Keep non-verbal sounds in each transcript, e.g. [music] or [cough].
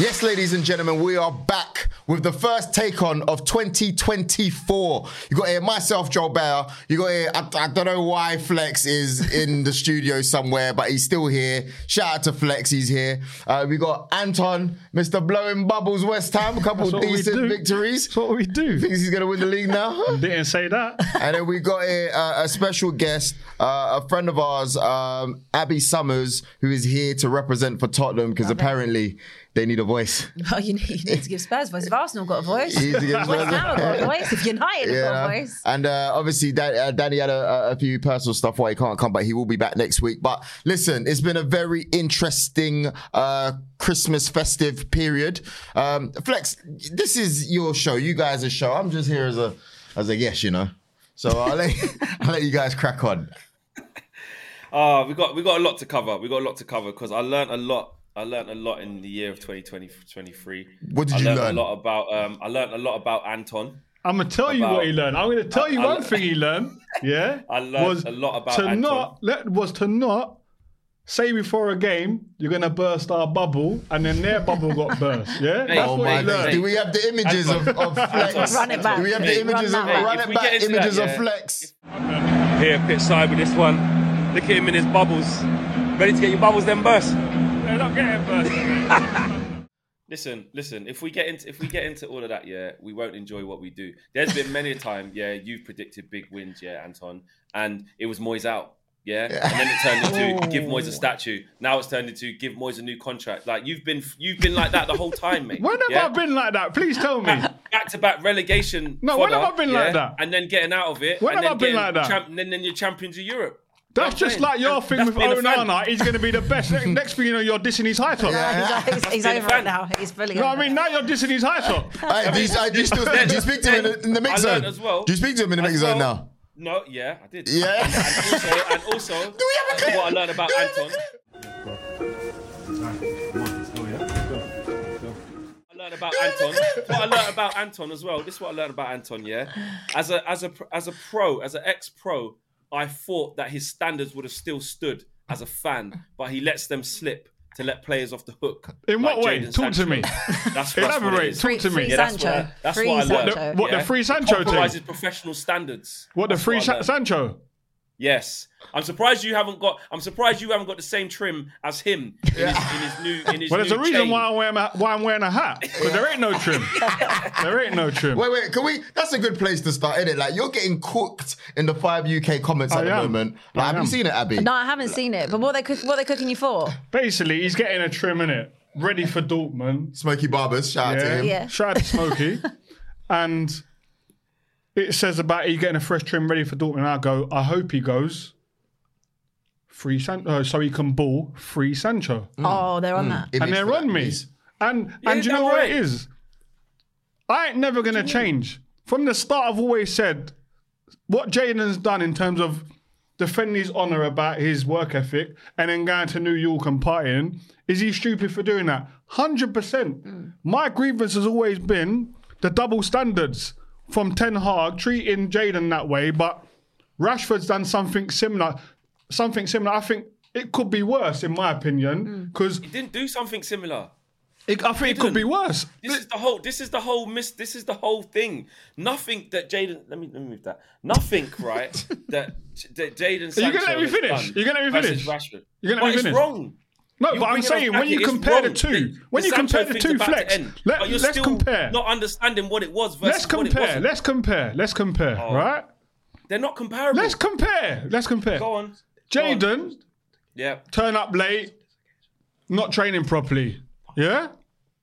Yes, ladies and gentlemen, we are back with the first take on of 2024. You got here myself, Joel Beya. You got here, I, I don't know why Flex is in the studio somewhere, but he's still here. Shout out to Flex, he's here. Uh, we got Anton, Mr. Blowing Bubbles West Ham, a couple That's of what decent victories. That's what we do. Thinks he's going to win the league now. [laughs] Didn't say that. And then we got a, uh, a special guest, uh, a friend of ours, um, Abbi Summers, who is here to represent for Tottenham because apparently they need a voice. Well, [laughs] you need, you need to give Spurs voice. If Arsenal got a voice, You need to give West a- Ham got a voice. If United have got a [laughs] voice. And uh, obviously, Dan, uh, Danny had a, a few personal stuff why he can't come, but he will be back next week. But listen, it's been a very interesting uh, Christmas festive period. Um, Flex, this is your show. You guys' show. I'm just here as a as a guest, you know. So I'll let, [laughs] I'll let you guys crack on. Ah, we got we got a lot to cover. We got a lot to cover because I learned a lot. I learned a lot in the year of 2023. What did I you learn? A lot about. Um, I learned a lot about Anton. I'm gonna tell you what he learned. I'm gonna tell you I- I one le- thing he learned. [laughs] Yeah, I learned a lot about to Anton. not let was to not say before a game you're gonna burst our bubble, and then their bubble got burst. Yeah, [laughs] Hey, that's Oh what my he learned. Do we have the images of, of Flex? Run it back. Do we have the images run of that back. run it back images that, of. Flex? Here, pitch side with this one. Look at him in his bubbles. Ready to get your bubbles then burst? They're not getting burst. Listen, listen. If we get into if we get into all of that, yeah, we won't enjoy what we do. There's been many a time, yeah, you've predicted big wins, yeah, Anton, and it was Moyes out, yeah, and then it turned into [laughs] give Moyes a statue. Now it's turned into give Moyes a new contract. Like you've been you've been like that the whole time, mate. When have yeah? I been like that? Please tell me. back to back relegation. No, when fodder, have I been like that? And then getting out of it. When and have then I been like that? Champ- and then, then you're champions of Europe. That's You know what just I'm like your That's- thing that's with being a. Onana. He's going to be the best. [laughs] Next thing you know, you're dissing his high top. Yeah, he's, he's, he's over fan. it now. He's fully You know over I mean? Now you're dissing his high top. [laughs] Hey, do, you, uh, do you still do you speak to him in the, in the mix I learned zone? as well. Do you speak to him in the As mix zone now? No, yeah, I did. Yeah. And, and also, and also, [laughs] Do we have a clip? what I learned about Do we have a Anton. I learned about Anton. What I learned about Anton as well. This is what I learned about Anton. Yeah, as a as a as a pro, as an ex pro, I thought that his standards would have still stood as a fan, but he lets them slip to let players off the hook. In what way? Jadon Talk to me. That's, that's Elaborate. Talk Free, to me. free Yeah, that's what Sancho. I- that's free what I learned. Sancho. The- what, the free Sancho thing? Compromises professional standards. What the free I Sa- Sancho? Yes, I'm surprised you haven't got. I'm surprised you haven't got the same trim as him in, his, in his new. In his Well, there's new a reason chain. why I'm wearing a, why I'm wearing a hat because there ain't no trim. [laughs] there ain't no trim. Wait, wait, can we? That's a good place to start, isn't it? Like, you're getting cooked in the five UK comments I at the moment. Like, I have you seen it, Abbi? No, I haven't seen it. But what they cook, what they cooking you for? Basically, he's getting a trim in it, ready for Dortmund. Smoky Barbers, shout out to him. Yeah. shout out to Smokey. [laughs] and it says about he getting a fresh trim ready for Dortmund. I go, I hope he goes. Free San- uh, so he can ball free Sancho. Mm. Oh, they're on mm. that. Image and they're for on that, me. please. And Yeah, and do you know what it is? I ain't never gonna change. From the start, I've always said what Jadon's done in terms of defending his honour about his work ethic and then going to New York and partying. Is he stupid for doing that? Hundred percent. Mm. My grievance has always been the double standards from Ten Hag treating Jadon that way, but Rashford's done something similar. Something similar. I think it could be worse, in my opinion, mm. because He didn't do something similar. it, I think it could be worse. This is the whole. This is the whole miss. This is the whole thing. Nothing that Jadon. Let me let me move that. Nothing, [laughs] right? that that Jadon. Are gonna let me finish. You're gonna let me finish? Rashford. You're gonna but let me it's finish? wrong. No, You're but I'm saying when you compare the two, when you compare the two flex, let, still compare. Not understanding what it was versus Let's what it compare. wasn't. Let's compare. Let's compare. Oh. Right? They're not comparable. Let's compare. Let's compare. Go on. Jadon Yeah. turn up late, not training properly. Yeah,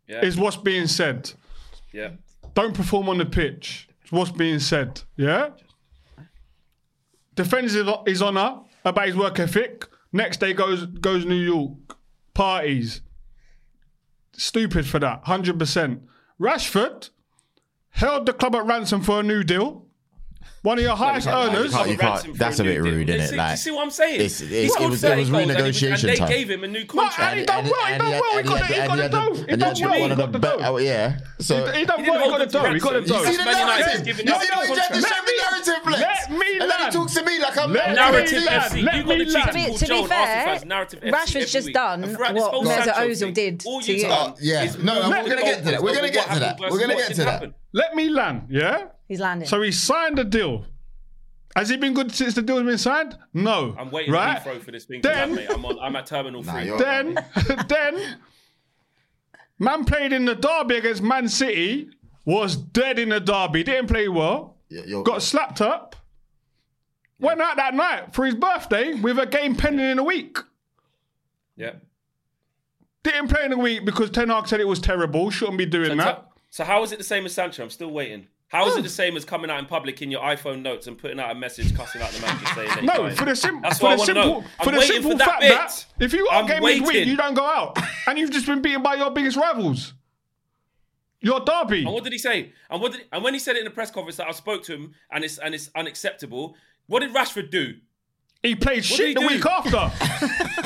Yeah. is what's being said. yeah. Don't perform on the pitch. Is what's being said. Yeah. defends his, his honor about his work ethic. Next day goes goes New York parties. Stupid for that, hundred percent. Rashford held the club at ransom for a new deal. One of your [laughs] highest can't- earners. you can't- Ransom for that's a bit new deal. rude, innit? See- Like, you see what I'm saying? it's- it's- He it scored was- it 30 was goals and he renegotiation And they time. gave him a new contract. and he done well. He done well. He got the- he got the- he dough. He done well. He got the dough. Oh, yeah. So He done well. He got the dough. He got the dough. You see the Man United narrative. giving You him see a how he tried to contract. show narrative, Flex. let me And then he land. talks to me like I'm. Let me Narrative land. FC. Let You got me the cheating land. To be- to be Jones, fair, Arsenal fans, narrative FC Rashford's every just week. done And throughout what whole Mesut Sancho Ozil thing, did all to you've you. done Oh, yeah. is No, no, we're gonna get to that. We're gonna get to that. We're gonna get to that. Let me land. Yeah. He's landing. So he signed a deal. Has he been good since the deal's been signed? No. I'm waiting right? at Heathrow for this thing to Then- happen, mate. I'm on. I'm at Terminal Three. you're- Then, [laughs] then, man played in the derby against Man City. Was dead in the derby. Didn't play well. Yeah, you're- got slapped up. Went out that night for his birthday with a game pending in a week. Yeah. Didn't play in a week because Ten Hag said it was terrible. Shouldn't be doing So, that. so how is it the same as Sancho? I'm still waiting. How is it oh. the same as coming out in public in your iPhone notes and putting out a message cussing out the manager saying that No, for the, sim- That's for what the simple, know. for the simple for that fact bit. that if you are I'm game midweek, you don't go out, and you've just been beaten by your biggest rivals. Your derby. And what did he say? And what did, and when he said it in the press conference that I spoke to him and it's and it's unacceptable, what did Rashford do? He played did shit he the do? week after.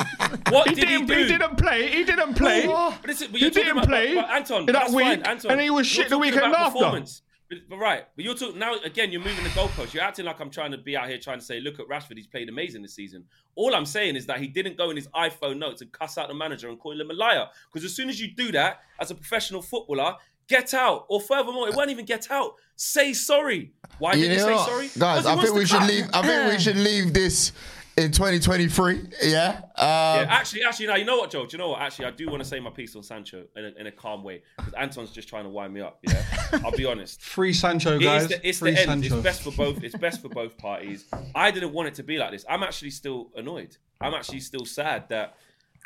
[laughs] What he did he didn't. do? He, didn't play. He didn't play. But he didn't about- play Anton, that that's week, fine, Anton. and he was shit the weekend after. Performance. But, but right, but you're talking now again. You're moving the goalpost. You're acting like I'm trying to be out here trying to say, look at Rashford. He's played amazing this season. All I'm saying is that he didn't go in his iPhone notes and cuss out the manager and call him a liar. Because as soon as you do that as a professional footballer, get out. Or furthermore, it won't even get out. Say sorry. Why You did he know say what? sorry? Guys, I think we to should cut. leave. I think we should leave this in 2023. Yeah. Um, Yeah, actually, actually, now you know what, Joe? Do you know what? Actually, I do want to say my piece on Sancho in a, in a calm way because Anton's just trying to wind me up. Yeah, [laughs] I'll be honest. Free Sancho, guys. is the, it's Free the end. Sancho. It's best for both. It's best for both parties. I didn't want it to be like this. I'm actually still annoyed. I'm actually still sad that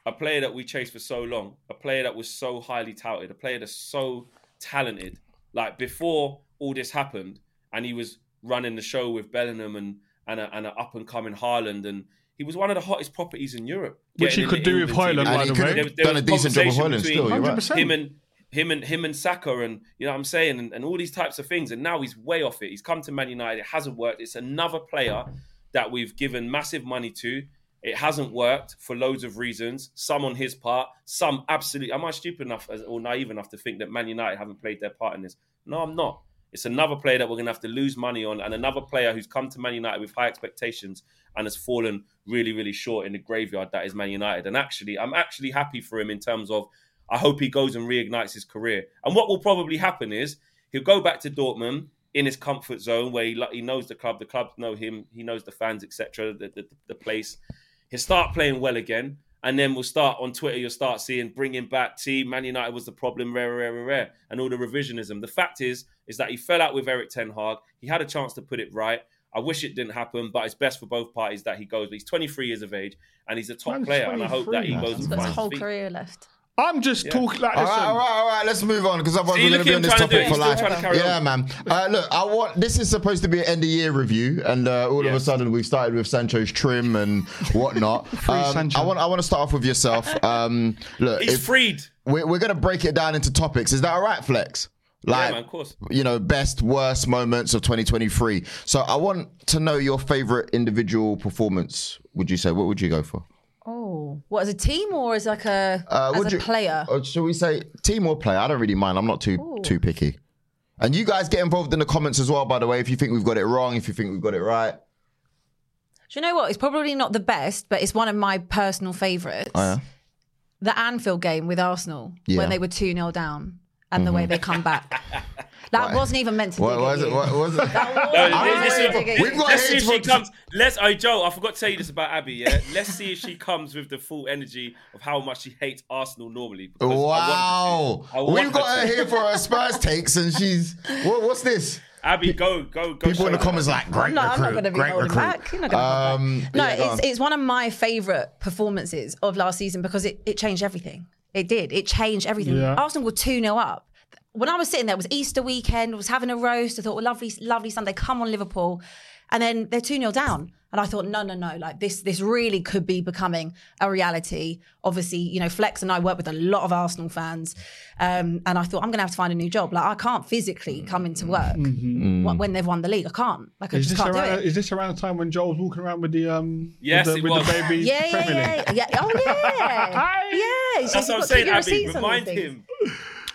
a player that we chased for so long, a player that was so highly touted, a player that's so talented, like before all this happened, and he was running the show with Bellingham and and a, and an up and coming Haaland, and he was one of the hottest properties in Europe. Which he could do with England team. And by the way. There there done a decent job with conversation Haaland between still. You're right. him and him and him and Saka and you know what I'm saying and, and all these types of things and now he's way off it. He's come to Man United. It hasn't worked. It's another player that we've given massive money to. It hasn't worked for loads of reasons. Some on his part, some absolutely. Am I stupid enough as- or naive enough to think that Man United haven't played their part in this? No, I'm not. It's another player that we're going to have to lose money on, and another player who's come to Man United with high expectations and has fallen really, really short in the graveyard that is Man United. And actually, I'm actually happy for him in terms of I hope he goes and reignites his career. And what will probably happen is he'll go back to Dortmund in his comfort zone where he, he knows the club, the clubs know him, he knows the fans, etc., the, the, the place. He'll start playing well again. And then we'll start on Twitter. You'll start seeing bringing back team. Man United was the problem, rare, rare, rare, rare, and all the revisionism. The fact is, is that he fell out with Erik Ten Hag. He had a chance to put it right. I wish it didn't happen, but it's best for both parties that he goes. But He's 23 years of age and he's a top Man's player, and I hope that he 23, goes man. He's got his whole career left. I'm just talking like All listen. right, all right, all right. Let's move on because otherwise See, we're going to be on this trying to topic for life. to Yeah, on. man. Uh, look, I want. This is supposed to be an end of year review, and uh, all of a sudden we've started with Sancho's trim and whatnot. [laughs] Um, I want. I want to start off with yourself. Um, look, He's if- freed. we're, we're going to break it down into topics. Is that all right, Flex? Like, man, of course. you know, best, worst moments of 2023. So I want to know your favorite individual performance. Would you say? What would you go for? Oh, what as a team or as like a Uh, as would a you- player? Or should we say team or player? I don't really mind. I'm not too too picky. And you guys get involved in the comments as well, by the way. If you think we've got it wrong, if you think we've got it right. Do you know what? It's probably not the best, but it's one of my personal favourites. Oh, yeah? The Anfield game with Arsenal Yeah. when they were 2 0 down and the way they come back. That wasn't even meant to be. What dig was it? What was it? No, I this- really it. We've got let's see if she comes. Let's. Oh, Joe, I forgot to tell you this about Abbi. Yeah, let's see if she comes with the full energy of how much she hates Arsenal normally. because I want Wow. to. We've got her to. here for her Spurs takes, and she's. What, what's this? Abbi, go, go, go. People in the comments like, great No, I'm recruit, not going to be great holding recruit. back. You're not going to Um, back. No, yeah, go it's, on. it's one of my favourite performances of last season because it, it changed everything. It did. It changed everything. Yeah. Arsenal were 2 0 up. When I was sitting there, it was Easter weekend, I was having a roast. I thought, well, lovely, lovely Sunday, come on, Liverpool. And then they're 2 0 down. And I thought, no, no, no, like this, this really could be becoming a reality. Obviously, you know, Flex and I work with a lot of Arsenal fans. Um, and I thought, I'm going to have to find a new job. Like, I can't physically come into work wh- when they've won the league. I can't. Like, I Is just this, can't do around, it. is this around the time when Joel was walking around with the um Yes, with the, with the baby [laughs] yeah, yeah, yeah, yeah. [laughs] Oh, yeah. yeah. It's That's what I'm you've got to saying, Abbi. Remind him.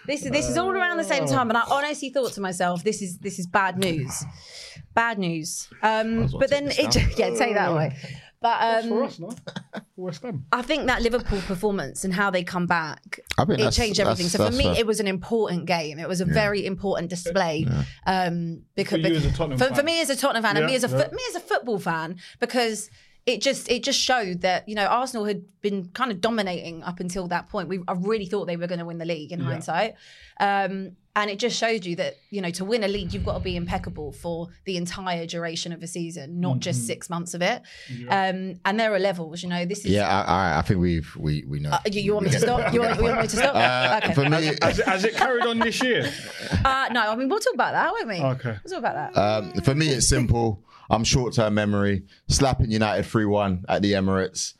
This is this is all around the same time, and I honestly thought to myself, "This is this is bad news, bad news." Um, but then it just, [laughs] yeah, take that away. But For um, us, no? West Ham. I think that Liverpool performance and how they come back, I think it changed everything. So for me, fair. it was an important game. It was a very important display. Um, because For you as a Tottenham for, fan. for me as a Tottenham fan, and me as a yeah. fo- me as a football fan, because it just it just showed that you know Arsenal had been kind of dominating up until that point. We I really thought they were going to win the league in hindsight, um, and it just showed you that you know to win a league you've got to be impeccable for the entire duration of a season, not Mm-hmm. just six months of it. Um, and there are levels. You know, this is. Yeah, I, I, I think we've we we know. Uh, you, you want me to stop? You want, you want me to stop? Uh, okay. For me, Has it, has it carried on this year? [laughs] Uh, no, I mean we'll talk about that, won't we? Okay. We'll talk about that. um, for me, it's simple. I'm short-term memory. Slapping United three-one at the Emirates.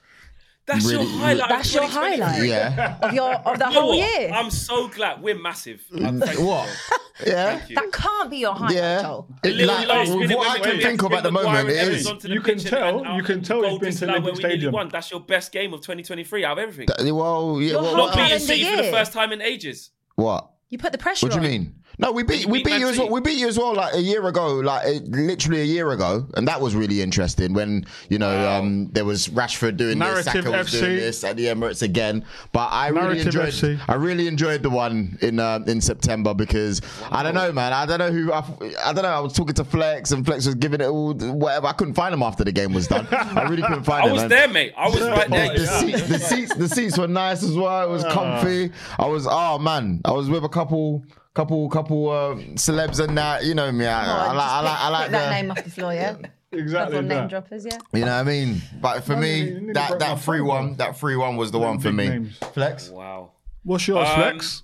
That's Really- your highlight. That's your highlight Yeah. of your of the You whole year. I'm so glad we're massive. Uh, What? [laughs] Yeah. That can't be your highlight, Yeah. Joel. It, Little like, last what I can think of at the moment, and it Evans is. You can tell- you can tell he's goal been to disallowed Olympic when we nearly Stadium. won. That's your best game of 2023 out of everything. Well, yeah. Your Well, Not beating calendar City for the first time in ages. what? You put the pressure on. What do you mean? No, we beat we beat beat you as well. We beat you as well like a year ago, like literally a year ago, and that was really interesting. When you know um, there was Rashford doing this, Saka was FC. doing this at the Emirates again. But I really enjoyed. FC. I really enjoyed the one in uh, in September because I don't know, man. I don't know who. I, I don't know. I was talking to Flex, and Flex was giving it all whatever. I couldn't find him after the game was done. [laughs] I really couldn't find him. I him. was man. there, mate. I was right there. The, you know. seats, the seats, the seats were nice as well. It was [laughs] comfy. I was, oh man, I was with a couple, couple, couple uh, celebs and that. You know me. I, Oh, I, just like, I like, I like pick that the, name off the floor, yeah. [laughs] Exactly. Couple name droppers, yeah. you know what I mean. But for No, you me, that that free phone, one, that free one was the one for me. names. Flex. Wow. What's yours, Um, Flex?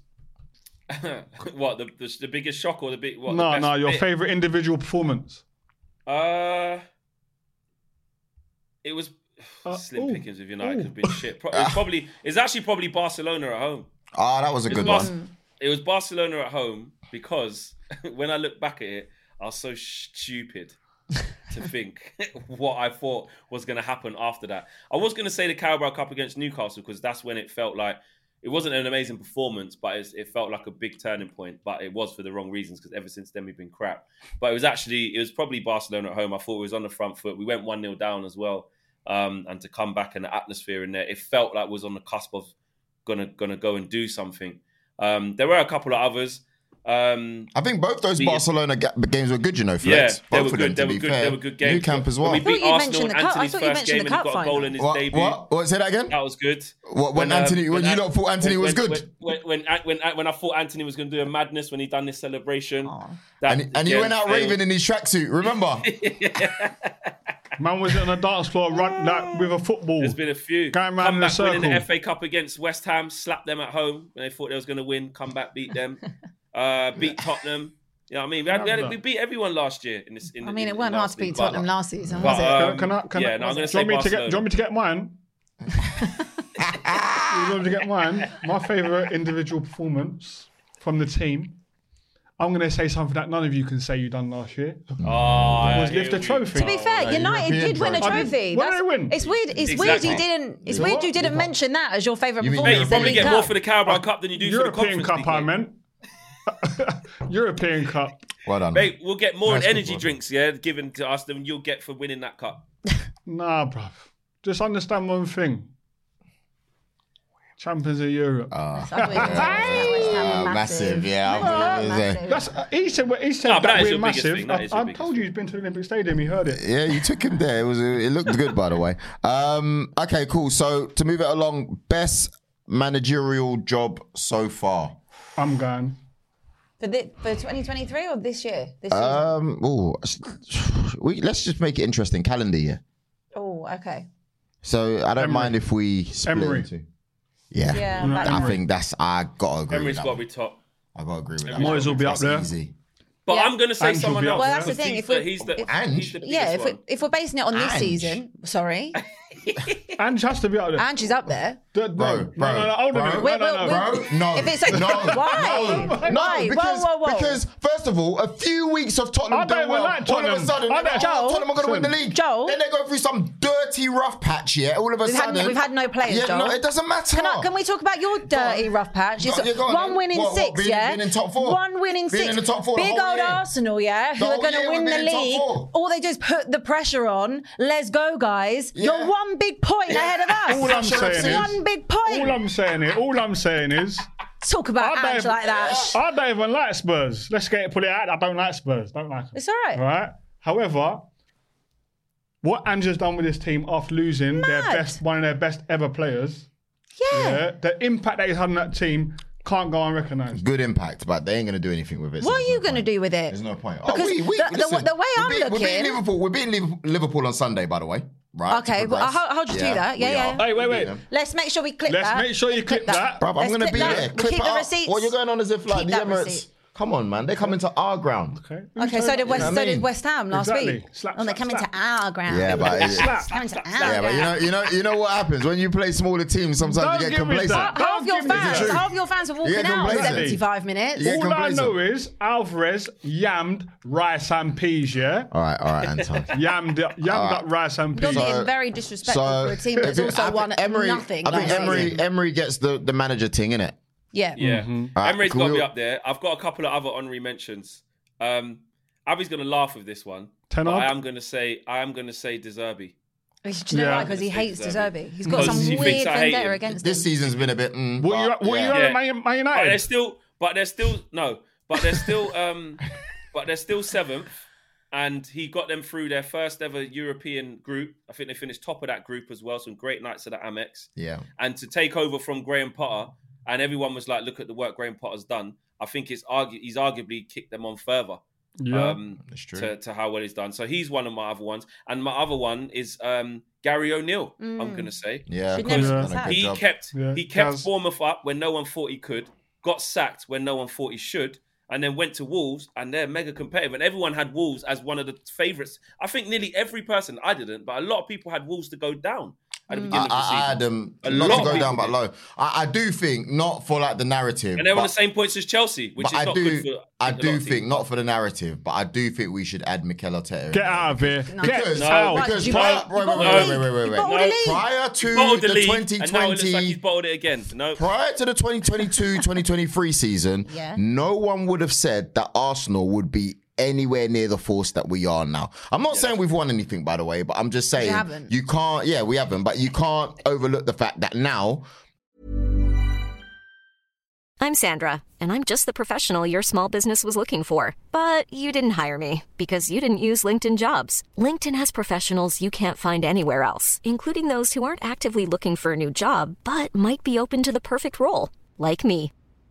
[laughs] what the, the the biggest shock or the big? What, the No, best no, your bit? favorite individual performance. Uh, it was Uh, slim ooh, pickings with United. ooh. Have been shit. Pro- it's probably it's actually probably Barcelona at home. Oh, that was a It good Bar- one. It was Barcelona at home because [laughs] when I look back at it, I was so stupid to [laughs] think [laughs] what I thought was going to happen after that. I was going to say the Carabao Cup against Newcastle because that's when it felt like it wasn't an amazing performance, but it felt like a big turning point. But it was for the wrong reasons because ever since then we've been crap. But it was actually it was probably Barcelona at home. I thought it was on the front foot. We went one 0 down as well, um, and to come back and the atmosphere in there, it felt like was on the cusp of gonna gonna go and do something. Um, there were a couple of others. Um, I think both those We- Barcelona ga- games were good. You know, yeah, Flex. they both were of them, good. They to were be good. fair. They were good games. Nou Camp as well. When we beat I thought you Arsenal in the cup- I Antony's thought you first mentioned game the and he got a goal in his What? debut. What? What? Say that again. That was good. What, when um, Antony- when you lot thought Antony was good? When when, when, when, when I thought Antony was going to do a madness when he done this celebration. That, And, and he went out failed. raving in his tracksuit. Remember? [laughs] [laughs] Man was on the dance floor run like with a football. There's been a few. Going round come in a winning the circle. FA Cup against West Ham, slap them at home when they thought they was going to win. Come back, beat them, [laughs] uh, beat Tottenham. You know what I mean? We, had, we, had, we beat everyone last year in this. In, I mean, in, it weren't hard to beat league, but- Tottenham last season, but, was it? um, can I? Can yeah, I? no, I'm going to do, you say want me to get, do you want me to get mine? do [laughs] you want me to get mine? My favourite individual performance from the team. I'm going to say something that none of you can say you done last year. Oh, Was lift a trophy. To be go. fair, United European did win a trophy. I did- trophy. What did That's- they win? It's weird. It's weird you didn't. It's weird you didn't mention that as your favourite You mean performance. Mate, you probably get Cup. more for the Carabao Cup than you do European for the Conference Cup, I mate. meant. [laughs] European Cup. Well done. Mate, we'll get more Nice energy drinks, yeah, given to us than you'll get for winning that cup. [laughs] Nah, bruv. Just understand one thing. Champions of Europe. That's what it is. West Ham Uh, are massive, yeah, I West Ham are was gonna say. massive. That's uh, he said. He said No, but that that is we're massive. thing, that I, I told you he's been to the Olympic Stadium. You heard it. Yeah, you took him there. It was it looked good, by the way. Um, okay, cool. So to move it along, best managerial job so far. I'm going. For, the, for 2023 or this year? This year? Um, ooh, we let's just make it interesting. Calendar year. oh, okay. So I don't Emery. mind if we split Emery. into. Yeah, Yeah, I think that's I gotta agree. Emery's with got to be top. I gotta agree with that. Emery's one. will be up there. Easy. But Yeah. I'm going to say Ange someone be else. Well, that's the thing, He's if the, we- he's the, if- he's the Yeah, if, we, one. if we're basing it on this Ange. season, sorry, [laughs] Ange has to be out there. Ange is up there. D- Bro, no, bro, no, no, no, hold bro. on. Wait, no, no, no. Bro, no. If it's a- no, [laughs] Why? No, oh Why? no because, Whoa, whoa, whoa. because first of all, a few weeks of I Tottenham don't doing even well, like all of a sudden, I they're like, don't- oh, Tottenham are going to win the league. Joel. Then they go through some dirty rough patch, yeah, all of a We've had- sudden. we've had no players, Yeah, Joel. no, it doesn't matter. Can, I, can we talk about your dirty rough patch? It's Go- yeah, one win in What, what, six, yeah. being in top four? One win in Being six. in the top four Big old year? Arsenal, yeah, who are going to win the been in top league. four. All they do is put the pressure on. Let's go, guys. Yeah. You're one big point ahead of us. All I'm saying is, one big point. all I'm saying is, all I'm saying is, Talk about I Ange don't, like that. I don't even like Spurs. Let's get it, put it out. I don't like Spurs. Don't like them. It's all right. Right. However, what Ange has done with this team after losing their best, one of their best ever players, Yeah. yeah, the impact that he's had on that team can't go unrecognised. Good impact, but they ain't going to do anything with it. so What are you no going to do with it? There's no point. Because oh, we, we, the- the- listen, the way we're I'm beating- We're beating looking- Liverpool. We're beating Liverpool- Liverpool on Sunday, by the way. Right? Okay, to well, progress. how- how'd you do that? Yeah, we yeah. Hey, wait, wait. Let's make sure we clip that. Let's make sure you clip that. Bruv, I'm going to clip be that. there. We Clip it the up. receipts. Well, you're going on as if like Keep the that Emirates. receipt. Come on, man. They're coming to our ground. Okay. Okay, so did West, what I so did? West Ham last Exactly. week. Slap, oh, they're slap, coming slap. to our ground. Yeah, but it- Slap. coming to our Yeah, but you know, you know, you know what happens when you play smaller teams. Sometimes Don't you get complacent. that. half your Don't give fans, half your fans are walking out in 75 minutes. Yeah, All I know is Alvarez yammed rice and peas, yeah? All right, all right, Anton. [laughs] Yammed, yammed up rice and You're peas. being very disrespectful for a team I that's also I won Emery, nothing. I think Emery. Emery gets the, the manager thing in it. Yeah. Yeah, Alright, Emery's can got to we- be up there. I've got a couple of other honorary mentions. Um, Abbi's going to laugh with this one. Ten but? I am going to say, I am going to say De Zerbi. Do you know Yeah. why? Because he hates De Zerbi. He's got some weird thinks I vendetta him. against This him. season's been a bit. Mm, What you, but, what yeah. you Yeah. at Man, Man But they're still, but they're still no, but they're still, [laughs] um, but they're still seventh, and he got them through their first ever European group. I think they finished top of that group as well. Some great nights at the Amex, Yeah. and to take over from Graham Potter, and everyone was like, "Look at the work Graham Potter's done." I think it's argu- he's arguably kicked them on further. Yeah. um, That's true. to, to how well he's done. So he's one of my other ones, and my other one is um, Gary O'Neil. Mm. I'm gonna say Yeah, Should because never he's be done a sacked. good he kept Yeah, he kept Gaz. Bournemouth up when no one thought he could, got sacked when no one thought he should, and then went to Wolves and they're mega competitive. And everyone had Wolves as one of the favourites. I think nearly every person, I didn't, but a lot of people had Wolves to go down at the mm. beginning I, of the I, I season. had them A not lot to go down, but low. I, I do think not for like the narrative, and they're on the same points as Chelsea, which but is I not do. good for I a lot do of think teams. not for the narrative, but I do think we should add Mikel Arteta. Get out of here. No. Get Because, out. What, because you prior, bought- wait, you wait, wait, wait, wait, wait, You wait. bought No. Prior to the the league, and now it looks like 2020 he's bottled it again. No, Prior to the 2022-2023 season, Yeah. no one would have said that Arsenal would be anywhere near the force that we are now. I'm not saying we've won anything, by the way, but I'm just saying haven't. you can't. Yeah, we haven't, but you can't overlook the fact that now I'm Sandra, and I'm just the professional your small business was looking for. But you didn't hire me because you didn't use LinkedIn jobs. LinkedIn has professionals you can't find anywhere else, including those who aren't actively looking for a new job but might be open to the perfect role, like me.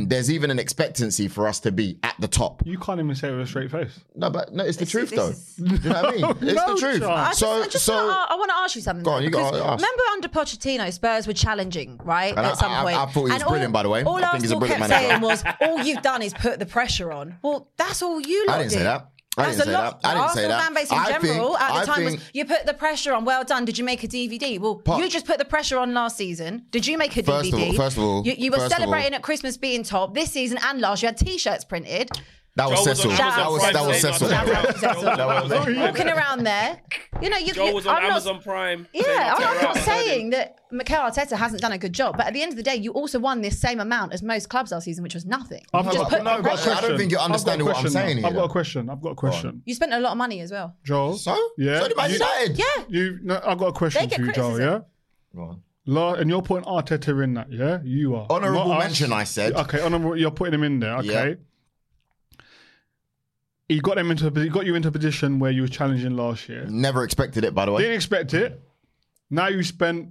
[clears throat] there's even an expectancy for us to be at the top. You can't even say it with a straight face. No, but no, it's the This- truth this though. is- Do you know what I mean? [laughs] It's No the truth. chance. I just, So, I just so wanna, I want to ask you something. Go on, though, you because gotta ask. Remember under Pochettino, Spurs were challenging, right? And at I- some I- point. I thought he was And brilliant, by the way. All I think he's a Arsenal brilliant kept manager. saying was, all you've done is put the pressure on. Well, that's all you lot I didn't say did. that. I That's didn't a say lot. that. I didn't the say Arsenal that. fan base in I general think- at the I time was, you put the pressure on. Well done. Did you make a DVD? Well, you just put the pressure on last season. Did you make a First of DVD? all- first of all- you, you were first of all- celebrating at Christmas being top this season and last. You had T-shirts printed. That was Joel Cecil. on That was Prime that was Cecil. that. Shout Cecil. That was- Walking around there, you know, you. Joel you was on I'm not- Amazon Prime. saying Yeah, that I'm not her. saying that Mikel Arteta hasn't done a good job, but at the end of the day, you also won this same amount as most clubs last season, which was nothing. I've got, just put no, I've got. I don't think you're I've got a understanding what I'm saying here, I've got a question. I've got a question. You spent a lot of money as well. Joel. So? Yeah. So did Man United. Yeah. You, no, I've got a question for you, Joel. Yeah. criticism. Go on. La, and you're putting Arteta in that, yeah? You are. Honourable Not us. mention, I said. Okay, honourable. You're putting him in there. Okay. Yeah. He got them into. a- He got you into a position where you were challenging last year. Never expected it, by the way. Didn't expect it. Now you spent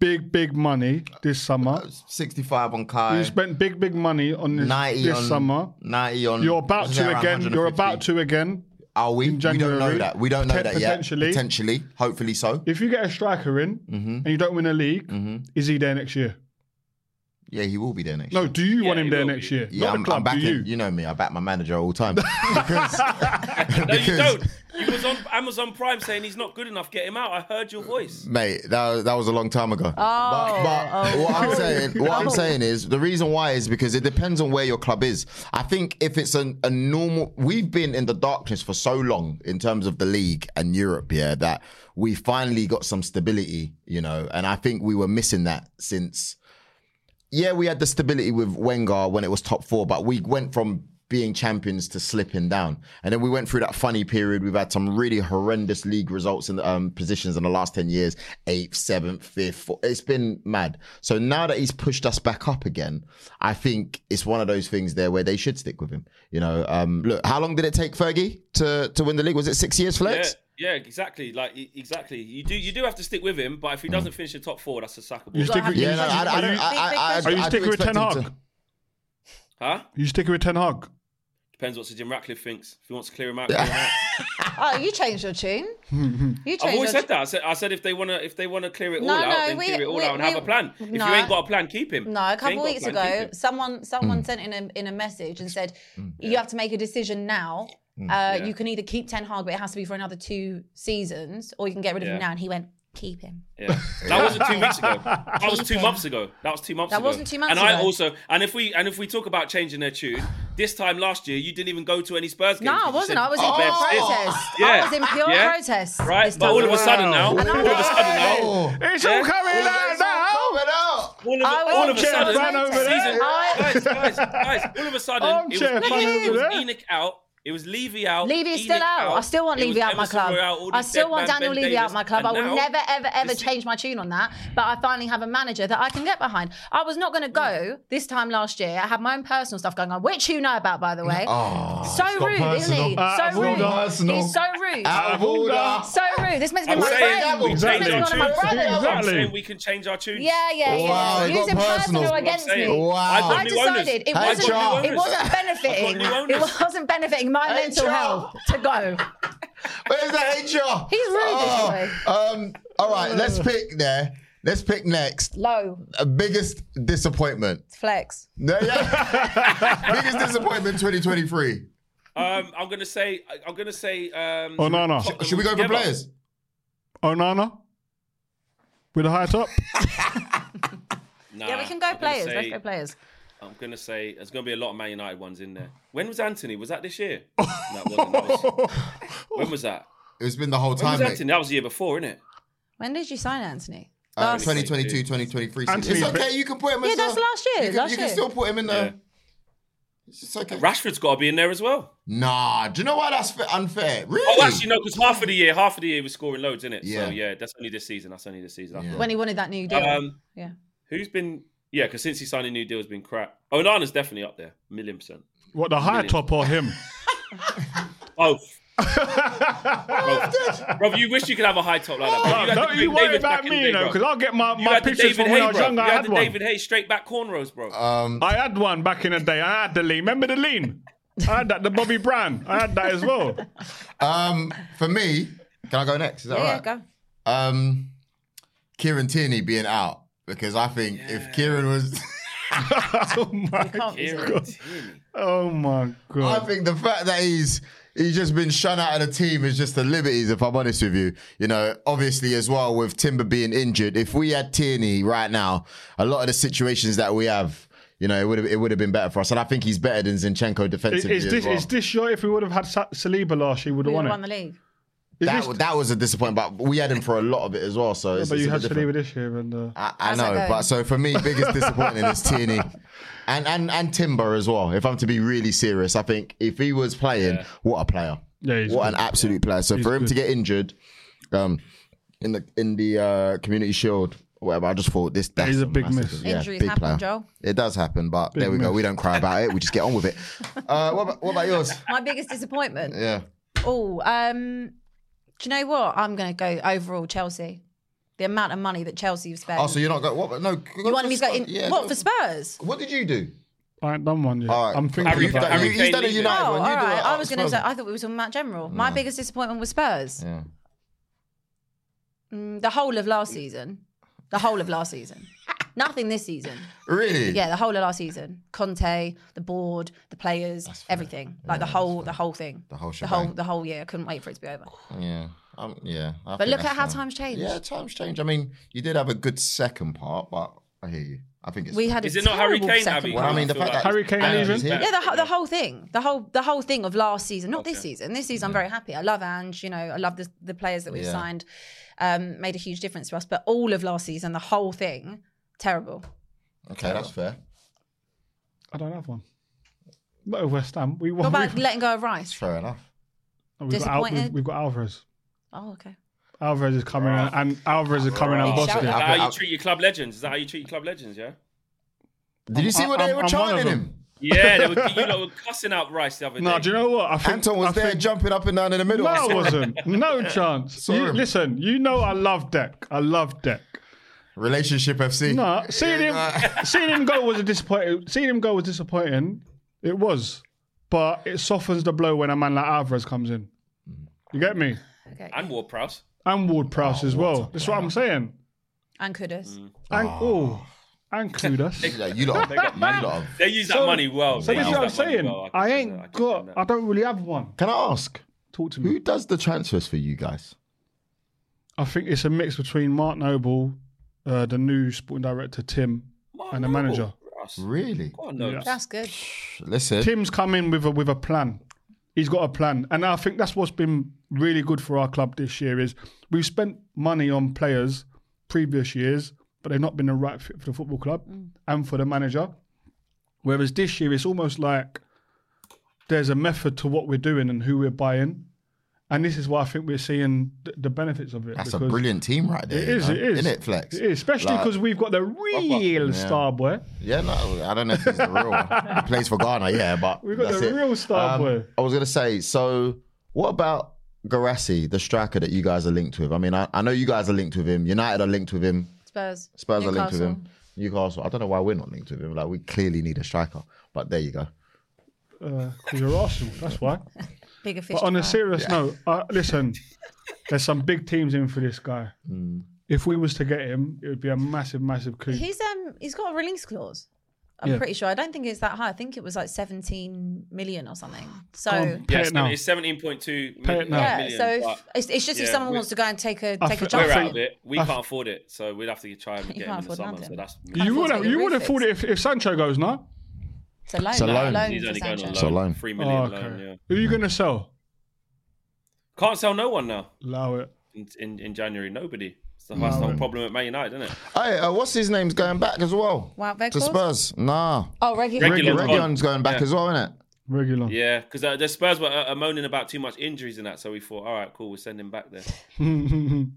big, big money this summer. 65 on Kai. You spent big, big money on this, 90 this on summer. 90 on. You're about to again. You're about to again. Are we? We don't know that. We don't know Pot- that yet. potentially. Potentially. Hopefully so. If you get a striker in Mm-hmm. and you don't win a league, is he there next year? Yeah, he will be there next No, year. do you Yeah, want him there next be. year? Yeah, Not I'm, the club, I'm backing. You? you? know me. I back my manager all the time. [laughs] because, No, you [laughs] don't. You was on Amazon Prime saying he's not good enough. Get him out. I heard your voice. Mate, that was, that was a long time ago. Oh, but but oh, what I'm oh, saying, what I'm oh. saying is the reason why is because it depends on where your club is. I think if it's a, a normal, we've been in the darkness for so long in terms of the league and Europe, yeah, that we finally got some stability, you know, and I think we were missing that since. Yeah, we had the stability with Wenger when it was top four, but we went from being champions to slipping down. And then we went through that funny period. We've had some really horrendous league results in um, positions in the last 10 years eighth, seventh, fifth. fourth. It's been mad. So now that he's pushed us back up again, I think it's one of those things there where they should stick with him. You know, um, look, how long did it take Fergie to, to win the league? Was it six years, Flex? yeah, exactly. Like e- exactly. You do you do have to stick with him, but if he mm. doesn't finish the top four, that's a sackable. You stick with, Yeah, you, no, I, I, don't- I, I, I, are you sticking with Ten him Hag? to- Huh? You sticking with Ten Hag? Depends what Sir Jim Ratcliffe thinks. If he wants to clear him out, [laughs] clear him out. [laughs] Oh, you changed your tune. [laughs] you changed I've always your said that. I said, I said if they wanna if they wanna clear it all No, out, no, then we- clear it all we- out and have a plan. If no. you ain't got a plan, keep him. No, a couple ain't got weeks plan, ago, him. someone someone sent in a in a message and said you have to make a decision now. Uh, Yeah. You can either keep Ten Hag, but it has to be for another two seasons, or you can get rid of him now. And he went, keep him. Yeah. That wasn't two weeks ago. [laughs] That was two months ago. That was two months That ago. wasn't two months and I also and if we and if we talk about changing their tune, this time last year you didn't even go to any Spurs games. No, I wasn't. said, I was in "Oh, pure Bev did." protest. I was in pure Yeah. protest. Right, this but time all of a sudden now, And I all of a was- sudden now. It's Yeah. all coming out now. Coming out. all of, I all of a sudden, fan over there. season, I- guys, guys, guys, all of a sudden, it was, ENIC, it was. ENIC out. It was Levy out. Levy is still ENIC out. I still want it Levy out my club. Royale, I still want Daniel Ben Levy out my club. I will now- never, ever, ever change my tune on that. But I finally have a manager that I can get behind. I was not going to go this time last year. I had my own personal stuff going on, which you know about, by the way. Oh, so it's got rude, isn't he? personal. Out So rude. Personal. He's so rude. Out of order. So rude. This makes me I'm my saying friend. we This change makes me our one of my tunes. brothers. Exactly. we can change our tune. Yeah, yeah, yeah. Wow, it got Using personal. personal against I'm me. Wow. I've got I new owners. decided it wasn't, it wasn't benefiting. new It wasn't benefiting my Hey, mental health to go. [laughs] Where's the HR? He's rude, this boy. Um, all right, let's pick there. Let's pick next. Low. Uh, biggest disappointment. Flex. No, yeah. [laughs] biggest disappointment 2023. Um, I'm gonna say. I'm gonna say. Um, Oh, no, no. Tottenham Should we go for together. players? Onana with a high top. [laughs] Nah, Yeah, we can go I'm players. say- Let's go players. I'm gonna say there's gonna be a lot of Man United ones in there. When was Antony? Was that this year? [laughs] no, it wasn't. That was, when was that? It's been the whole When time, was mate. Antony? That was the year before, isn't it? When did you sign Antony? Uh, 2022, 2023. season. Antony's It's okay. You can put him. Yeah, as that's a- last year, You can, last you can year. still put him in Yeah. there. It's okay. Rashford's got to be in there as well. Nah, do you know why that's fa- unfair? Really? Oh, actually, no, because half of the year, half of the year was scoring loads, innit? Yeah. So yeah, that's only this season. That's only this season. Yeah. When he wanted that new deal. Um, yeah. who's been? Yeah, because since he signed a new deal, has been crap. Onana's definitely up there, million percent. What the high top or him? [laughs] Both. bro, bro, you wish you could have a high top like that. Bro. Oh, had don't the you Greg worry Davies about back in me, day, you know, because I'll get my, You my had pictures David from when Haye, I was bro. young. You I had had the one. David Haye straight back cornrows, bro. Um, I had one back in the day. I had the lean. Remember the lean? I had that. The Bobby Brown. I had that as well. um, for me, can I go next? Is that Yeah, all yeah, go. Um, Kieran Tierney being out because I think if Kieran was, [laughs] [laughs] oh my Can't be Kieran god. Oh my god. I think the fact that he's he's just been shut out of the team is just the liberties. If I'm honest with you, you know, obviously as well with Timber being injured, if we had Tierney right now, a lot of the situations that we have. You know, it would have it would have been better for us, and I think he's better than Zinchenko defensively is as this well. is this your? If we would have had Saliba last year, we would have would won it. won the league. Is that, this- that was a disappointment, but we had him for a lot of it as well. So it's, but you a had bit different. Saliba this year, and uh, I, I know, but so for me, biggest [laughs] disappointment is Tierney. And, and and Timber as well. If I'm to be really serious, I think if he was playing, Yeah. what a player! Yeah, he's what good. an absolute player. So He's for him to get injured, um, in the in the uh, Community Shield, whatever, I just thought this. That's He's a big massive- miss. Yeah, Injuries big happen, player. Joel. It does happen, but Big there we go. We don't cry about it. We just get on with it. [laughs] Uh, what, about, what about yours? My biggest disappointment. Yeah. Oh, um, do you know what? I'm going to go overall Chelsea. The amount of money that Chelsea have spent. Oh, so you're not going? What? No. you want me to go in? Yeah, what go- for Spurs? What did you do? I ain't done one yet. All right. I'm thinking Harry- You've about done, Harry it. you, he's done a. United Oh, one. all You do right. I was going to say. I thought we were talking about general. My biggest disappointment was Spurs. Yeah. Mm, the whole of last season. The whole of last season. Nothing this season. Really? Yeah, the whole of last season. Conte, the board, the players, everything. Like the whole, the whole thing. The whole the whole, the whole year. I couldn't wait for it to be over. Yeah. Um, yeah. I But look at how fine. times change. Yeah, times change. I mean, you did have a good second part, but I hear you. I think it's. We had a it not Harry terrible Kane, second Abbi? Well, I mean, the fact like- that Harry Kane Ange's here. Yeah, the, the whole thing, the whole the whole thing of last season, not this season. This season, I'm very happy. I love Ange. You know, I love the the players that we've Yeah. signed. Um, made a huge difference to us. But all of last season, the whole thing, terrible. Okay, that's fair. I don't have one. But with West Ham, we What won. about we've, letting go of Rice? Fair enough. Oh, we've, got Al, we've, we've got Alvarez. Oh, okay. Alvarez is coming, and, and Alvarez is coming and Right. bossing Shout it. Is that how you treat your club legends? Is that how you treat your club legends? Yeah. Did you see what I'm- they were I'm one chanting him? Yeah, they were, [laughs] you lot were cussing out Rice the other day. No, do you know what? I think, Anton was I there think- jumping up and down in the middle. No, I wasn't. No chance. [laughs] You, listen, you know I love Deck. I love Deck. Relationship FC. No, seeing him, [laughs] seeing him go was a disappointing. Seeing him go was disappointing. It was, but it softens the blow when a man like Alvarez comes in. You get me? Okay. And Ward Prowse. And Ward Prowse oh, as well. That's what I'm saying. And Kudus. Mm. And oh, and Kudus. [laughs] Yeah, you lot. you lot. have- They use that So- money well. So They this is what I'm saying. well. I can see ain't I got. I don't really have one. Can I ask Talk to me. who does the transfers for you guys? I think it's a mix between Mark Noble, uh, the new sporting director Tim, Mark and the Noble, manager. Really? Go on, Nobes. That's good. Listen. Tim's come in with a with a plan. He's got a plan, and I think that's what's been really good for our club this year. Is we've spent money on players previous years, but they've not been the right fit for the football club and for the manager. Whereas this year, it's almost like there's a method to what we're doing and who we're buying, and this is why I think we're seeing th- the benefits of it. That's a brilliant team right there. It is, you know? it is. Isn't it, Flex? It is, especially Like- because we've got the real star boy. Yeah, no, I don't know if he's the real one. [laughs] He plays for Ghana, yeah, but We've got that's the it. real star Um, boy. I was gonna say, so what about Guirassy, the striker that you guys are linked with? I mean, I, I know you guys are linked with him. United are linked with him. Spurs. Spurs are linked with Newcastle. him. Newcastle. I don't know why we're not linked with him. Like we clearly need a striker, but there you go. Because you're Arsenal, that's why. [laughs] Bigger fish. But on a fry. serious note, uh, listen, there's some big teams in for this guy. Mm. If we was to get him, it would be a massive, massive coup. He's um he's got a release clause. I'm Yeah. pretty sure. I don't think it's that high. I think it was like 17 million or something. So Go on, pay Yes, it now. it's seventeen point two Pay it now. yeah, million. so if, it's, it's just if someone wants to go and take a I take a chance. we're out of it. We I can't afford it, so we'd have to try and You get can't him in the summer. nothing. So that's you would have, you would have roof thought it if, if Sancho goes, no? It's a loan. It's a loan. loan he's only going Sancho. on So loan. loan. Three Oh, million okay. loan. Yeah. Who are you going to sell? Can't sell no one now Allow it. in, in, in January. Nobody. So that's the whole problem at Man United, isn't it? Hey, uh, what's his name's going back as well? Wow, to Weghorst? Spurs. Nah, Oh, regular. Reguilón. Reguilón's going back Yeah. as well, isn't it? Reguilón. Yeah, because uh, the Spurs were uh, moaning about too much injuries and that, so we thought, all right, cool, we'll send him back there. [laughs]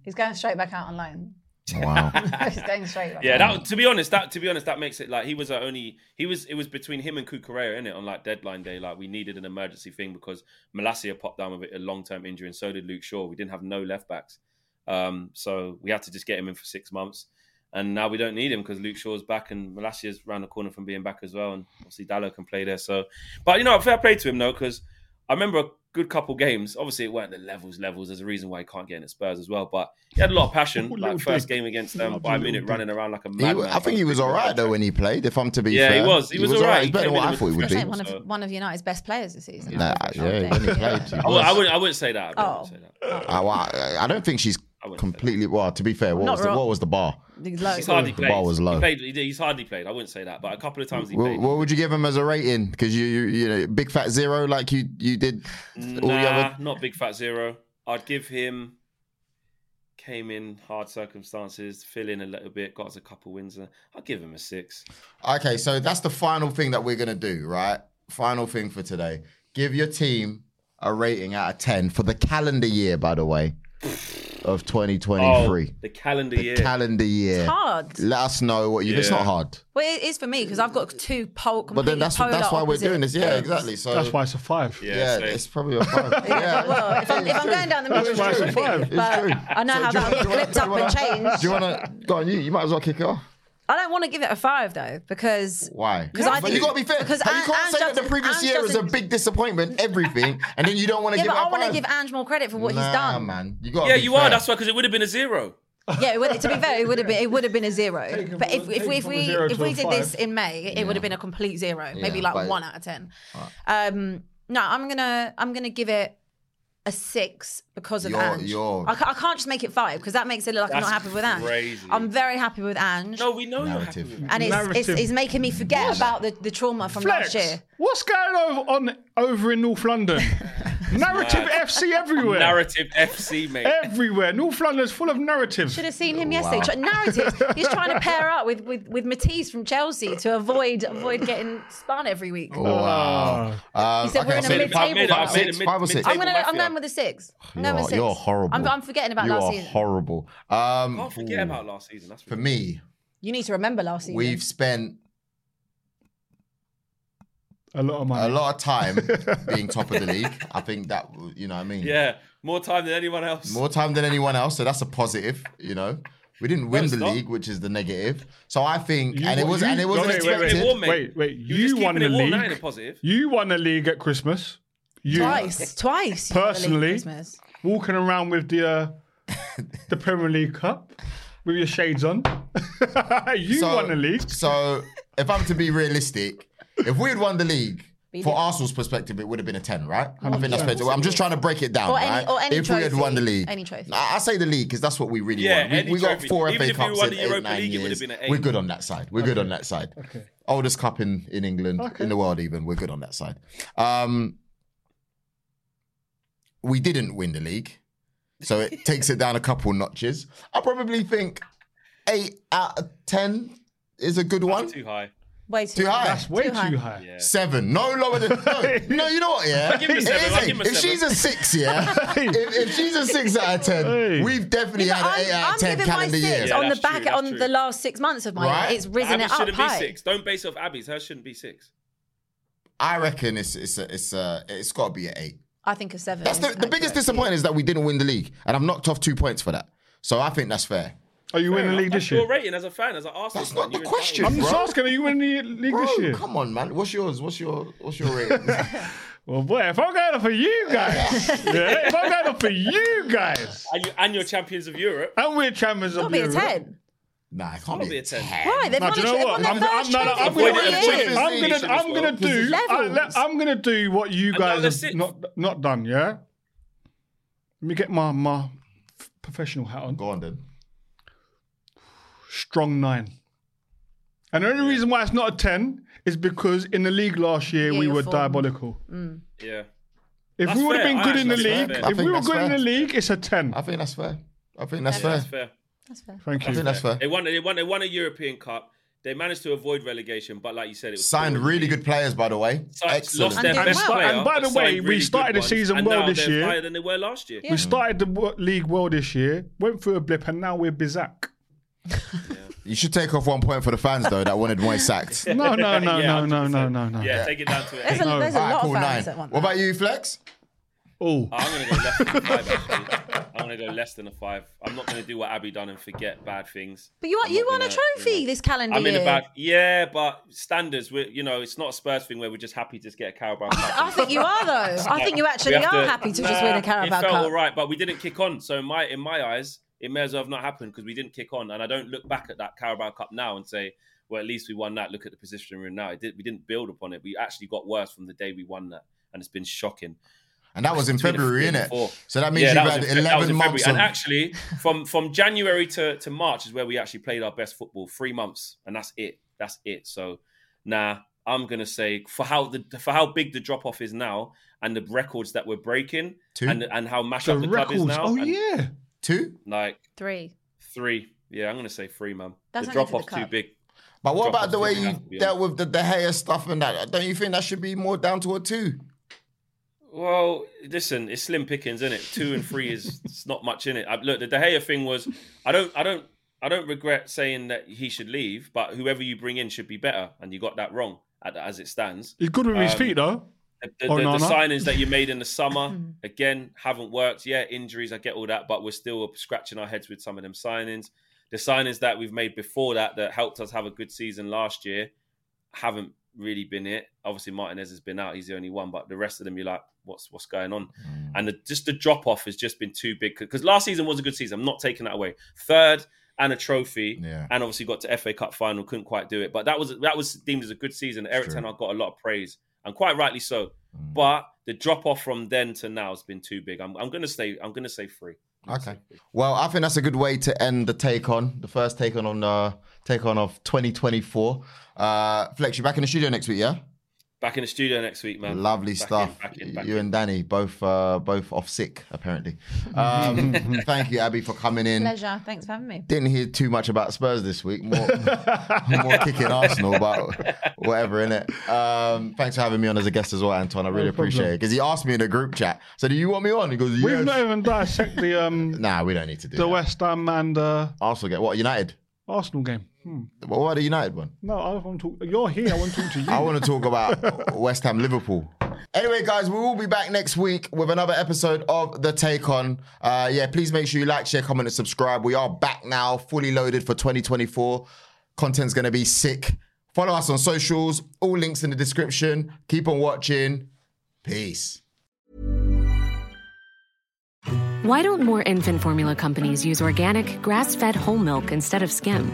He's going straight back out on loan. Wow. [laughs] He's going straight back. Yeah, that to be honest, that to be honest, that makes it like he was our only he was it was between him and Cucurella in it on like deadline day. Like we needed an emergency thing because Malacia popped down with a long term injury and so did Luke Shaw. We didn't have no left backs, um, so we had to just get him in for six months. And now we don't need him because Luke Shaw's back and Malacia's round the corner from being back as well, and obviously Dalot can play there. So, but you know, fair play to him though because I remember a good couple games. Obviously, it weren't the levels levels. There's a reason why he can't get in at Spurs as well. But he had a lot of passion. [laughs] Little like first dick. game against them, Little Bayern Munich, dick. running around like a madman. I think he was all right though when he played. If I'm to be Yeah, he fair, was. He was all right. He's better than what I thought he would Saying be. one of one of United's best players this season. Nah, I yeah, when he played, he I, would, I wouldn't. I wouldn't say that. I Oh. wouldn't say that. Oh. I, well, I- I don't think she's I wouldn't say completely. Well, to be fair, what was, the, what was the bar? He's low. He's hardly The played. bar was low. He played. He's hardly played. I wouldn't say that, but a couple of times he What, played. what would you give him as a rating? Because you, you, you know, big fat zero like you, you did all the Nah, other. not big fat zero. I'd give him. Came in hard circumstances, fill in a little bit, got us a couple wins. I'll give him a six. Okay, so that's the final thing that we're gonna do, right? Final thing for today. Give your team a rating out of ten for the calendar year, by the way. [laughs] of Oh, 2023? the calendar the year. calendar year. hard. Let us know what you. It's not hard. Well, it is for me because I've got two pole. But then that's that's why we're doing this. Yeah, ends. exactly. So That's why it's a five. yeah, yeah, same. it's probably a five. [laughs] yeah. Well, if I'm, if I'm going down the middle, That's why it's a it's true. five. It's But true. I know how do you that wanna- do you flipped wanna- up and changed. Do you want to go on? You you might as well kick it off. I don't want to give it a five though because Why? 'Cause I but think- you got to be fair. because But you can't say that the previous doesn't- year Ange was a big disappointment, everything, and then you don't want to yeah, give but it I a want to give Ange more credit for what nah, he's done. man. You got. yeah, be you fair. are. That's why, because it would have been a zero. Yeah, it would, to be fair, it would have been it would have been a zero. Take But it if, if we if we if we a did this in May, it would have been a complete zero, maybe Yeah, like one out of ten. Um, no, I'm gonna I'm gonna give it a six because of You're- Ange. you're- I, ca- I can't just make it five because that makes it look like I'm not happy with Ange. crazy. I'm very happy with Ange. No, we know you're happy with it. and it's, it's, Narrative. it's making me forget about the, the trauma from Flex, last year. what's going over on over in North London? [laughs] Narrative FC everywhere. Narrative FC, mate. everywhere. North London's full of narratives. Should have seen him yesterday. Try- Narratives. He's trying to pair up with, with, with Matisse from Chelsea to avoid avoid getting spun every week. Oh, wow. Um, He said we're in a mid-table five, mid- five, I've six, five or six. mid-table I'm gonna I'm mafia. Going with a six. I'm going with You're, six. you're horrible. I'm, I'm forgetting about you last are season. horrible. Um, Can't forget about last season. That's for me, You need to remember last season. we've spent a lot of money. a lot of time [laughs] being top of the league. I think that you know what I mean. yeah, more time than anyone else. More time than anyone else, so that's a positive. You know, we didn't win it's the not. league, which is the negative. So I think, You- and it was, you- and it wasn't wait, wait, expected. wait, warm, mate. wait, wait. You're You won the keeping warm, that league. positive. You won the league at Christmas. You twice, twice. you won the league at Personally- walking around with the [laughs] uh, the Premier League Cup with your shades on. [laughs] you So- won the league. So if I'm to be realistic, if we had won the league. you For did. Arsenal's perspective, it would have been a 10, right? I think that's 100%. fair. I'm just trying to break it down, Or any- right? or any if we had won the league. Any trophy. I, I say the league because that's what we really Yeah, want. We, we got four Even FA if Cups we won in the eight, nine league, years. It would have been we're good on that side. We're good on that side. Okay. Oldest cup in, in England, in the world even. We're good on that side. Um, we didn't win the league, so it takes it down a couple notches. I probably think eight out of ten is a good one. Too high. Way too, Too high. That's way Too too high. high. Yeah. Seven, no lower than no. [laughs] no you know what? Yeah, I'll give him a seven, I'll give him a if seven. she's a six, yeah, [laughs] if, if she's a six out of ten, Hey. we've definitely Yeah, but had an eight I'm, out of ten giving my calendar year. Yeah, on the back true, on true. the last six months of my Right? year. It's risen Abbi it up shouldn't be high. six. Don't base it off Abbi's. Hers shouldn't be six. I reckon it's it's a, it's a, it's got to be an eight. I think a seven. That's the, the biggest disappointment is that we didn't win the league, and I've knocked off two points for that. So I think that's fair. Are you winning the league That's this your year? rating as a fan, as an Arsenal That's fan. not the you're question. I'm entitled. just bro. asking, are you winning the league Bro, this year? come on, man. What's yours? What's your what's your rating? [laughs] [laughs] Well, boy, if I'm going up for you guys, [laughs] yeah, if I'm going up for you guys, And, you, and you're champions of Europe. and we're champions Got of to be a Europe. ten. Nah, I can't Gotta be be a a 10. ten. Right, they've No, won, do the you know what? won I'm, their I'm, no, no, I'm trophy gonna, it, in avoid four it. years. I'm gonna, I'm gonna do, I, Levels. am gonna do what you guys they're have sixth. not not done. Yeah. Let me get my my professional hat on. Go on then. Strong nine. And the only reason why it's not a ten is because in the league last year Yeah, we were form. diabolical. Mm. Yeah. If That's we would have fair. been I good in the league, fair. If we were that's good in the league, it's a ten. I think that's fair. I think that's That's fair. Fair. That's fair. Thank I think you. that's fair. They won, they, won, they won a European Cup. They managed to avoid relegation, but like you said, it was Signed still- really good players, by the way. Signed- Excellent. Lost their And best well. player. And by the way, signed we started the season and well this year. higher than they were last year. We started the league well this year, went through a blip, and now we're Bizak. [laughs] You should take off one point for the fans though that wanted Moyes sacked. [laughs] No, no, no, Yeah, no, no, no, no, no. Yeah, take it down to There's eight. a, there's a All right, lot cool, of nine. fans that want That. What about you, Flex? Oh, I'm gonna go less than a five. Actually, I'm gonna go less than a five. I'm not gonna do what Abbi done and forget bad things. But you I'm you won a trophy you know- this calendar I'm in year. a bad. Yeah, but standards. We, you know, it's not a Spurs thing where we're just happy to just get a Carabao Cup. I think you are though. I [laughs] think you actually are to- happy to just win a Carabao It felt Cup. all right, but we didn't kick on. So in my in my eyes, it may as well have not happened because we didn't kick on. And I don't look back at that Carabao Cup now and say, well, at least we won that. Look at the position we're in now. It did, we didn't build upon it. We actually got worse from the day we won that, and it's been shocking. And that was in February, three and innit? four. So that means Yeah, you've that had in Fe- that was 11 months of... And actually, from from January to, to March is where we actually played our best football. Three months, and that's it. That's it. So, nah, I'm gonna say for how the for how big the drop off is now, and the records that we're breaking, Two? and and how mashed the up the club is now. Oh and, yeah. Two? like Three. three. Yeah, I'm gonna say three, man. That's the drop off too big. But what about the way you have to be dealt with the De Gea stuff and that? Don't you think that should be more down to a two? Well, listen, it's slim pickings, isn't it? Two and three is [laughs] it's not much in it. I, look, the De Gea thing was, I don't, I don't, I don't regret saying that he should leave, but whoever you bring in should be better, and you got that wrong as it stands. He's good with his Um, feet though. The, the, Oh, the- no, the no. signings that you made in the summer [laughs] again haven't worked. Yeah, injuries, I get all that, but we're still scratching our heads with some of them signings. The signings that we've made before that that helped us have a good season last year haven't really been it. Obviously, Martinez has been out; he's the only one. But the rest of them, you're like, what's what's going on? And the, just the drop off has just been too big because last season was a good season. I'm not taking that away. Third and a trophy, Yeah. and obviously got to FA Cup final, couldn't quite do it. But that was that was deemed as a good season. Erik. Ten Hag got a lot of praise, and quite rightly so. Mm. But the drop off from then to now has been too big. I'm, I'm gonna say I'm gonna say three. Okay. Well, I think that's a good way to end the take on the first take on on uh, take on of 2024. Uh, Flex, you back in the studio next week, yeah? Back in the studio next week, man. Lovely Back in, stuff. back in, back you in. and Danny both uh, both off sick apparently. [laughs] Um, thank you, Abbi, for coming in. Pleasure. Thanks for having me. Didn't hear too much about Spurs this week. More, [laughs] more kicking Arsenal, but whatever, innit? Um, thanks for having me on as a guest as well, Anton. I really problem. appreciate it. Because he asked me in a group chat, so do you want me on? He goes, We've yes. not even dissect the um [laughs] Nah, we don't need to do the that. West Ham and uh, Arsenal get what? United? Arsenal game. Hmm. What about the United one? No, I want to talk. You're here. I want to talk to you. I want to talk about West Ham Liverpool. Anyway, guys, we will be back next week with another episode of The Take On. Uh, yeah, please make sure you like, share, comment, and subscribe. We are back now, fully loaded for 2024. Content's going to be sick. Follow us on socials, all links in the description. Keep on watching. Peace. Why don't more infant formula companies use organic, grass fed whole milk instead of skim?